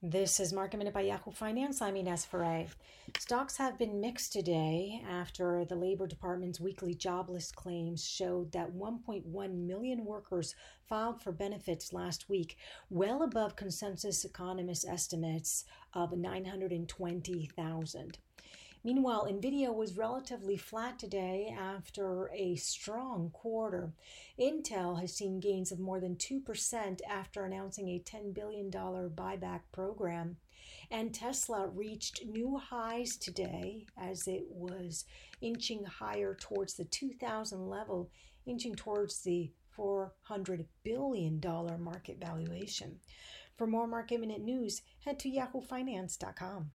This is Market Minute by Yahoo Finance. I'm Ines Ferre. Stocks have been mixed today after the Labor Department's weekly jobless claims showed that 1.1 million workers filed for benefits last week, well above consensus economists' estimates of 920,000. Meanwhile, Nvidia was relatively flat today after a strong quarter. Intel has seen gains of more than 2% after announcing a $10 billion buyback program. And Tesla reached new highs today as it was inching higher towards the 2000 level, inching towards the $400 billion market valuation. For more market minute news, head to yahoofinance.com.